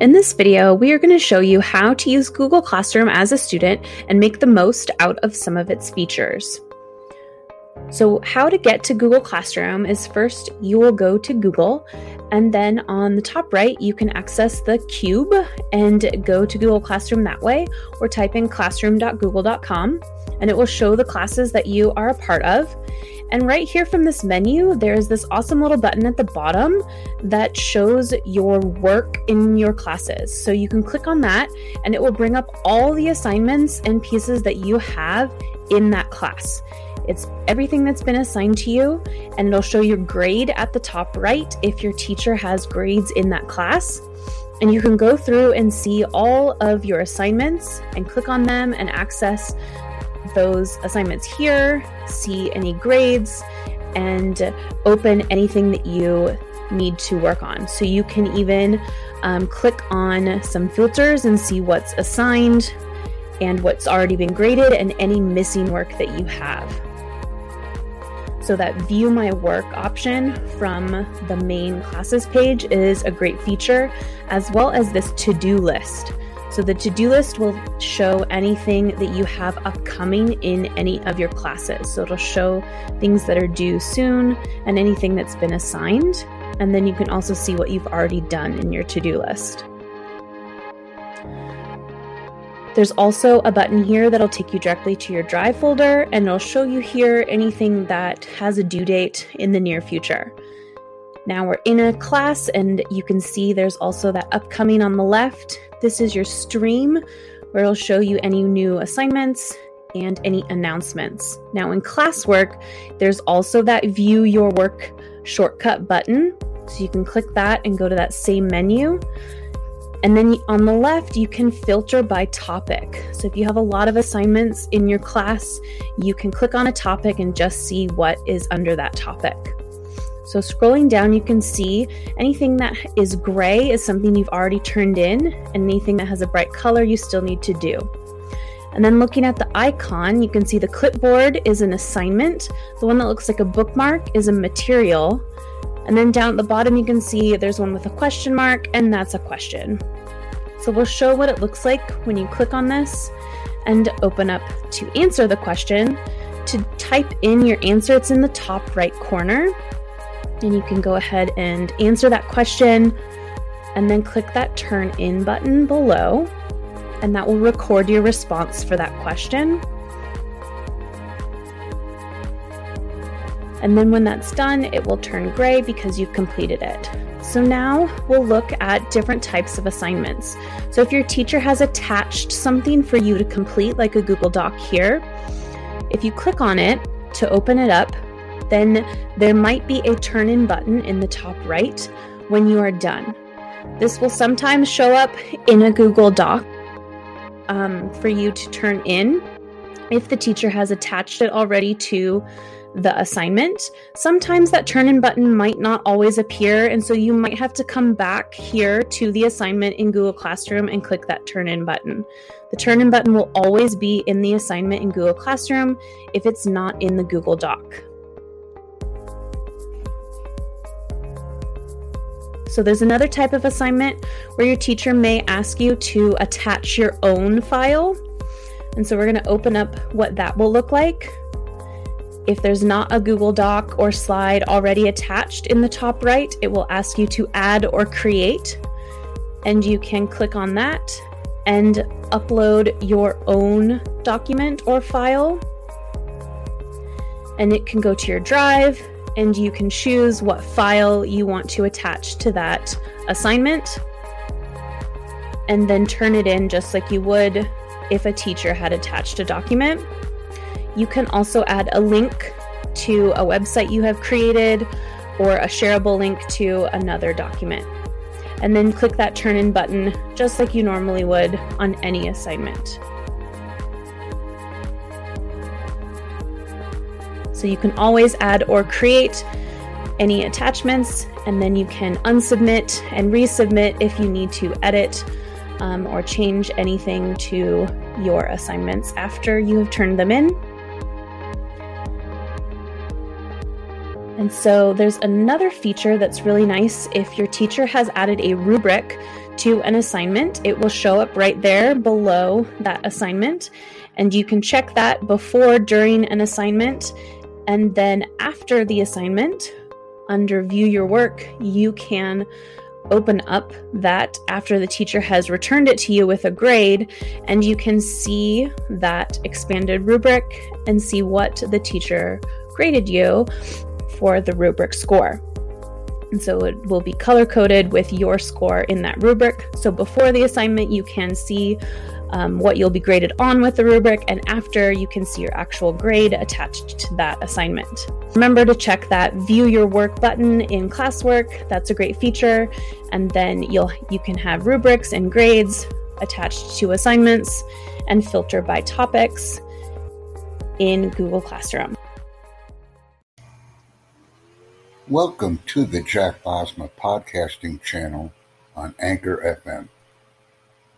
In this video, we are going to show you how to use Google Classroom as a student and make the most out of some of its features. So, how to get to Google Classroom is first you will go to Google, and then on the top right, you can access the cube and go to Google Classroom that way, or type in classroom.google.com, and it will show the classes that you are a part of. And right here from this menu, there's this awesome little button at the bottom that shows your work in your classes. So you can click on that, and it will bring up all the assignments and pieces that you have in that class. It's everything that's been assigned to you, and it'll show your grade at the top right if your teacher has grades in that class. And you can go through and see all of your assignments and click on them and access those assignments here, see any grades, and open anything that you need to work on. So you can even um, click on some filters and see what's assigned and what's already been graded and any missing work that you have. So, that view my work option from the main classes page is a great feature, as well as this to do list. So, the to do list will show anything that you have upcoming in any of your classes. So, it'll show things that are due soon and anything that's been assigned. And then you can also see what you've already done in your to do list. There's also a button here that'll take you directly to your Drive folder and it'll show you here anything that has a due date in the near future. Now we're in a class and you can see there's also that upcoming on the left. This is your stream where it'll show you any new assignments and any announcements. Now in classwork, there's also that view your work shortcut button. So you can click that and go to that same menu. And then on the left, you can filter by topic. So if you have a lot of assignments in your class, you can click on a topic and just see what is under that topic. So scrolling down, you can see anything that is gray is something you've already turned in, anything that has a bright color you still need to do. And then looking at the icon, you can see the clipboard is an assignment. The one that looks like a bookmark is a material. And then down at the bottom, you can see there's one with a question mark, and that's a question. So we'll show what it looks like when you click on this and open up to answer the question. To type in your answer, it's in the top right corner. And you can go ahead and answer that question and then click that turn in button below. And that will record your response for that question. And then when that's done, it will turn gray because you've completed it. So now we'll look at different types of assignments. So if your teacher has attached something for you to complete, like a Google Doc here, if you click on it to open it up, then there might be a turn in button in the top right when you are done. This will sometimes show up in a Google Doc um, for you to turn in if the teacher has attached it already to the assignment. Sometimes that turn in button might not always appear, and so you might have to come back here to the assignment in Google Classroom and click that turn in button. The turn in button will always be in the assignment in Google Classroom if it's not in the Google Doc. So, there's another type of assignment where your teacher may ask you to attach your own file. And so, we're going to open up what that will look like. If there's not a Google Doc or slide already attached in the top right, it will ask you to add or create. And you can click on that and upload your own document or file. And it can go to your drive, and you can choose what file you want to attach to that assignment. And then turn it in just like you would if a teacher had attached a document. You can also add a link to a website you have created or a shareable link to another document. And then click that turn in button just like you normally would on any assignment. So you can always add or create any attachments, and then you can unsubmit and resubmit if you need to edit um, or change anything to your assignments after you have turned them in. And so there's another feature that's really nice if your teacher has added a rubric to an assignment. It will show up right there below that assignment, and you can check that before, during an assignment, and then after the assignment, under View Your Work, you can open up that after the teacher has returned it to you with a grade, and you can see that expanded rubric and see what the teacher graded you for the rubric score. And so it will be color coded with your score in that rubric. So before the assignment, you can see um, what you'll be graded on with the rubric, and after you can see your actual grade attached to that assignment. Remember to check that view your work button in classwork. That's a great feature. And then you'll you can have rubrics and grades attached to assignments and filter by topics in Google Classroom. Welcome to the Jack Bosma podcasting channel on Anchor FM.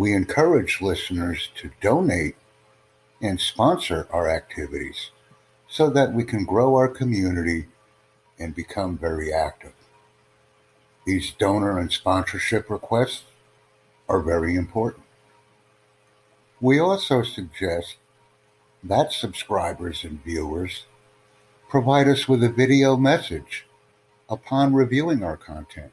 We encourage listeners to donate and sponsor our activities so that we can grow our community and become very active. These donor and sponsorship requests are very important. We also suggest that subscribers and viewers provide us with a video message upon reviewing our content.